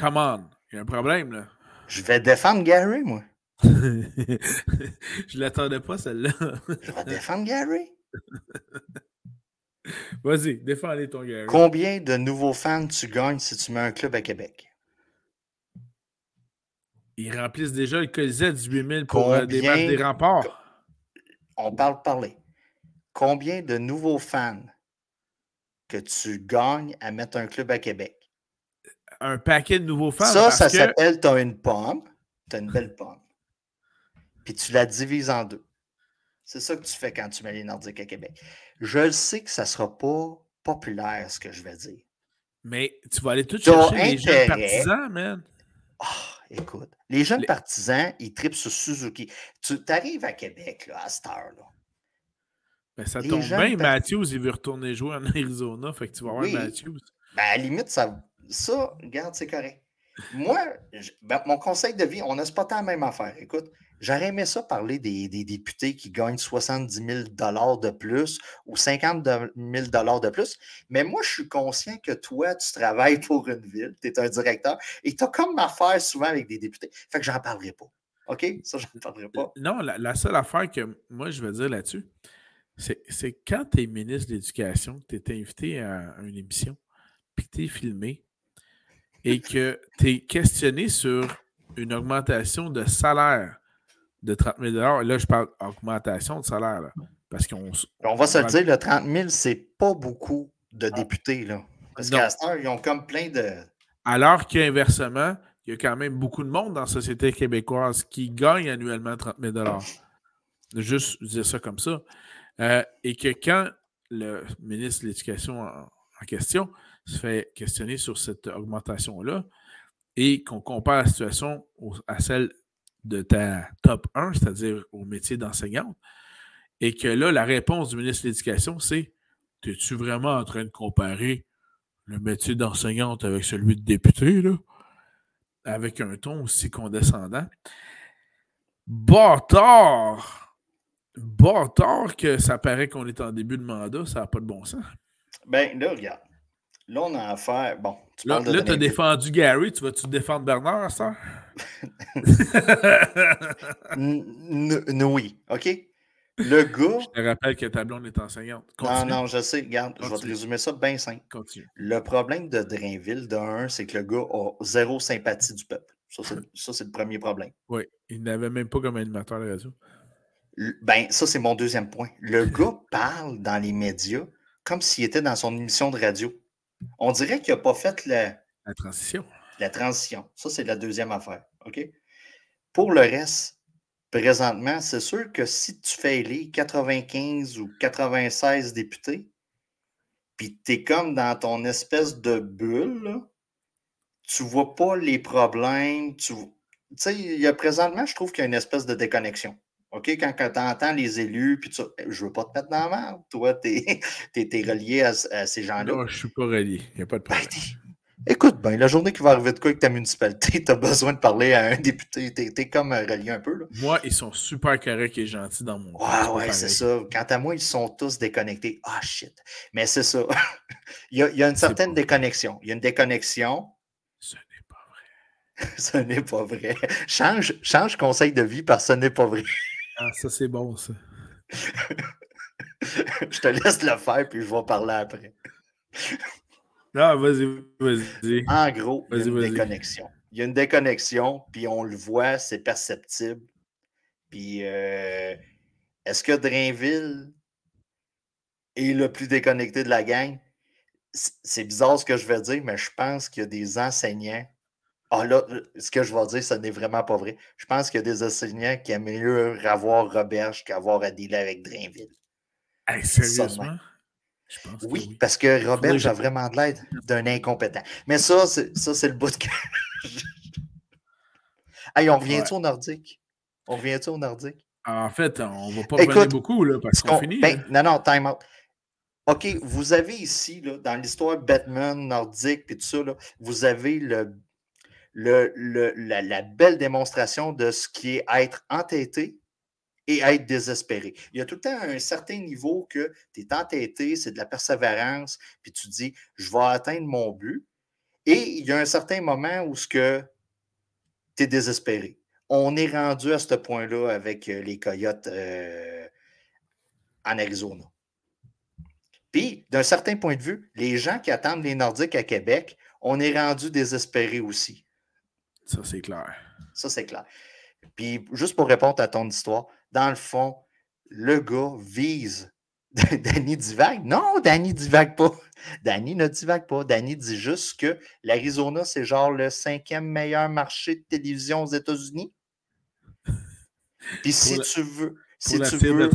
Come on, il y a un problème, là. Je vais défendre Gary, moi. je l'attendais pas, celle-là. je vais défendre Gary. Vas-y, défends-les ton Gary. Combien de nouveaux fans tu gagnes si tu mets un club à Québec? Ils remplissent déjà le Colisée à 18 000 pour euh, des matchs des remparts. On parle parler. Combien de nouveaux fans que tu gagnes à mettre un club à Québec? Un paquet de nouveaux fans. Ça, ça s'appelle, tu as une pomme, tu as une belle pomme, puis tu la divises en deux. C'est ça que tu fais quand tu mets les Nordiques à Québec. Je sais que ça ne sera pas populaire, ce que je vais dire. Mais tu vas aller tout chercher les jeunes partisans, man. Oh, écoute, les jeunes partisans, ils tripent sur Suzuki. Tu arrives à Québec, là, à cette heure-là. Ben, ça tombe bien, Matthews, il veut retourner jouer en Arizona, fait que tu vas voir Matthews. Ben, à la limite, ça, ça, regarde, c'est correct. Moi, ben, mon conseil de vie, on n'a pas tant la même affaire. Écoute, j'aurais aimé ça parler des, députés qui gagnent 70 000 de plus ou 50 000 de plus. Mais moi, je suis conscient que toi, tu travailles pour une ville, tu es un directeur et tu as comme affaire souvent avec des députés. Fait que j'en parlerai pas. OK? Ça, j'en parlerai pas. Non, la, seule affaire que moi, je veux dire là-dessus, c'est quand tu es ministre de l'Éducation, tu es invité à une émission, puis tu es filmé, et que tu es questionné sur une augmentation de salaire de 30 000 Là, je parle d'augmentation de salaire. parce qu'on, on va se le dire, le 30 000, c'est pas beaucoup de ah. députés. Là, parce qu'à ce ils ont comme plein de. Alors qu'inversement, il il y a quand même beaucoup de monde dans la société québécoise qui gagne annuellement 30 000 Juste dire ça comme ça. Euh, et que quand le ministre de l'Éducation en, question se fait questionner sur cette augmentation-là et qu'on compare la situation à celle de ta top 1, c'est-à-dire au métier d'enseignante, et que là, la réponse du ministre de l'Éducation, c'est Es-tu vraiment en train de comparer le métier d'enseignante avec celui de député, là? Avec un ton aussi condescendant? Bâtard! Bâtard que ça paraît qu'on est en début de mandat, ça n'a pas de bon sens. Ben là, regarde. Là, on a affaire. Bon, tu Là, tu as défendu Gary, tu vas-tu défendre Bernard, ça? oui, OK? Le gars. Je te rappelle que ta blonde est enseignante. Non, non, je sais. Regarde, je vais te résumer ça bien simple. Continue. Le problème de Drainville, de un, c'est que le gars a zéro sympathie du peuple. Ça, c'est le premier problème. Oui, il n'avait même pas comme animateur de radio. Ben, ça, c'est mon deuxième point. Le gars parle dans les médias comme s'il était dans son émission de radio. On dirait qu'il n'a pas fait la... la transition. La transition. Ça, c'est la deuxième affaire. OK? Pour le reste, présentement, c'est sûr que si tu fais élire 95 ou 96 députés, puis tu es comme dans ton espèce de bulle, tu vois pas les problèmes. Tu sais, il y a présentement, je trouve qu'il y a une espèce de déconnexion. OK, quand, tu entends les élus, puis tu, je veux pas te mettre dans la merde. Toi, tu es, relié à, ces gens-là. Non, je suis pas relié. Il n'y a pas de ben, problème. écoute, ben, la journée qui va arriver de quoi avec ta municipalité, tu as besoin de parler à un député. Tu es, comme euh, relié un peu. Là. Moi, ils sont super corrects et gentils dans mon Ouais, ouais, c'est ça. Quant à moi, ils sont tous déconnectés. Ah, shit. Mais c'est ça. il, y a, il, y a, une certaine déconnexion. Il y a une déconnexion. Ce n'est pas vrai. ce n'est pas vrai. Change, change conseil de vie par ce n'est pas vrai. Ah, ça, c'est bon, ça. je te laisse le faire, puis je vais parler après. Non, vas-y, vas-y. En gros, il y a une déconnexion. Il y a une déconnexion, puis on le voit, c'est perceptible. Puis, euh, est-ce que Drainville est le plus déconnecté de la gang? C'est bizarre ce que je vais dire, mais je pense qu'il y a des enseignants ah là, ce que je vais dire, ce n'est vraiment pas vrai. Je pense qu'il y a des enseignants qui aiment mieux avoir Roberge qu'avoir à dealer avec Drainville. sérieusement? oui, parce que Roberge a vraiment de l'aide d'un incompétent. Mais ça, c'est, ça, c'est le bout de hey, on revient-tu au nordique? On revient-tu au nordique? En fait, on ne va pas revenir beaucoup là, parce qu'on finit. Ben, non, non, time out. OK, vous avez ici, là, dans l'histoire Batman, nordique, et tout ça, là, vous avez le la, belle démonstration de ce qui est être entêté et être désespéré. Il y a tout le temps un certain niveau que tu es entêté, c'est de la persévérance, puis tu dis, je vais atteindre mon but. Et il y a un certain moment où tu es désespéré. On est rendu à ce point-là avec euh, les coyotes euh, en Arizona. Puis, d'un certain point de vue, les gens qui attendent les Nordiques à Québec, on est rendu désespéré aussi. Ça, c'est clair. Ça, c'est clair. Puis, juste pour répondre à ton histoire, dans le fond, le gars vise Danny divague. Non, Danny divague pas. Danny ne divague pas. Danny dit juste que l'Arizona, c'est genre le cinquième meilleur marché de télévision aux États-Unis. Puis si tu veux. Si tu veux.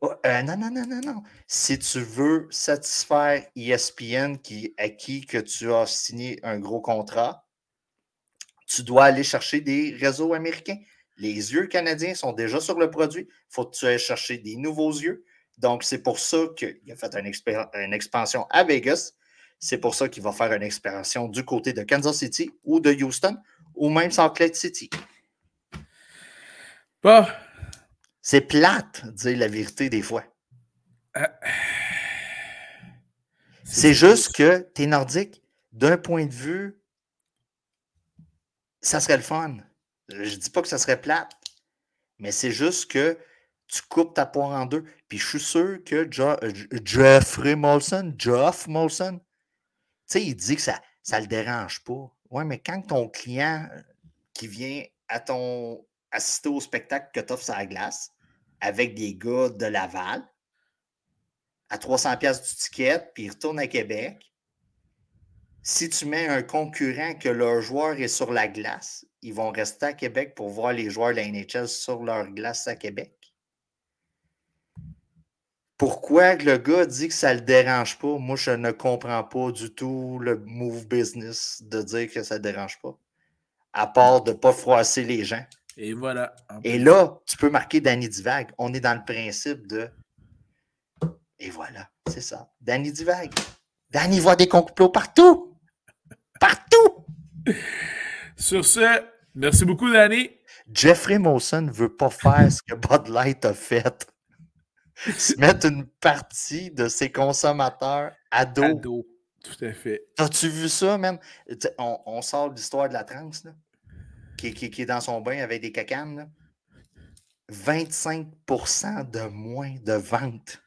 Oh, euh, non, non, non, non, non. Si tu veux satisfaire ESPN qui, à qui que tu as signé un gros contrat, tu dois aller chercher des réseaux américains. Les yeux canadiens sont déjà sur le produit. Il faut que tu ailles chercher des nouveaux yeux. Donc, c'est pour ça qu'il a fait une, expansion à Vegas. C'est pour ça qu'il va faire une expansion du côté de Kansas City ou de Houston ou même Salt Lake City. C'est plate, dire la vérité des fois. Euh, c'est juste que tu es nordique d'un point de vue ça serait le fun. Je dis pas que ça serait plate, mais c'est juste que tu coupes ta poire en deux. Puis je suis sûr que Jeffrey Molson, Geoff Molson, tu sais, il dit que ça ne le dérange pas. Ouais, mais quand ton client euh, qui vient à ton assister au spectacle que tu offres sur la glace avec des gars de Laval à 300$ du ticket, puis il retourne à Québec, Si tu mets un concurrent que leur joueur est sur la glace, ils vont rester à Québec pour voir les joueurs de la NHL sur leur glace à Québec? Pourquoi le gars dit que ça ne le dérange pas? Moi, je ne comprends pas du tout le move business de dire que ça ne dérange pas. À part de ne pas froisser les gens. Et voilà. Et là, tu peux marquer Danny Divag. On est dans le principe de. Et voilà, c'est ça. Danny Divag. Danny voit des complots partout. Partout. Sur ce, merci beaucoup, Danny. Jeffrey Mawson ne veut pas faire ce que Bud Light a fait. Se mettre une partie de ses consommateurs à dos. Tout à fait. As-tu vu ça, même? On, sort de l'histoire de la trans, là qui, est dans son bain avec des cacanes, 25% de moins de ventes.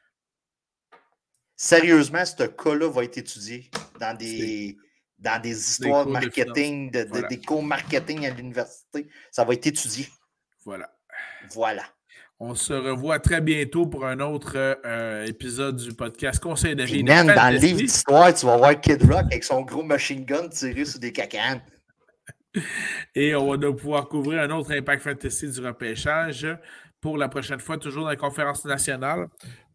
Sérieusement, ce cas-là va être étudié dans des, dans des histoires de marketing, des cours marketing à l'université. Ça va être étudié. Voilà. Voilà. On se revoit très bientôt pour un autre euh, épisode du podcast Conseil de vie. Dans le livre d'histoire, tu vas voir Kid Rock avec son gros machine gun tiré sur des cacanes. Et on va pouvoir couvrir un autre impact fantasy du repêchage pour la prochaine fois, toujours dans la conférence nationale.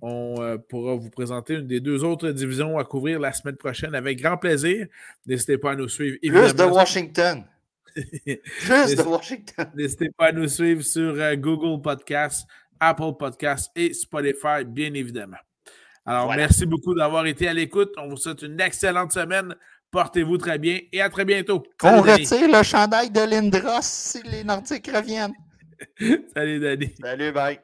On euh, pourra vous présenter une des deux autres divisions à couvrir la semaine prochaine avec grand plaisir. N'hésitez pas à nous suivre. Plus de Washington. Plus de Washington. N'hésitez pas à nous suivre sur euh, Google Podcasts, Apple Podcasts et Spotify, bien évidemment. Alors, merci beaucoup d'avoir été à l'écoute. On vous souhaite une excellente semaine. Portez-vous très bien et à très bientôt. Qu'on retire le chandail de Lindros si les Nordiques reviennent. Salut, Danny. Salut, bye.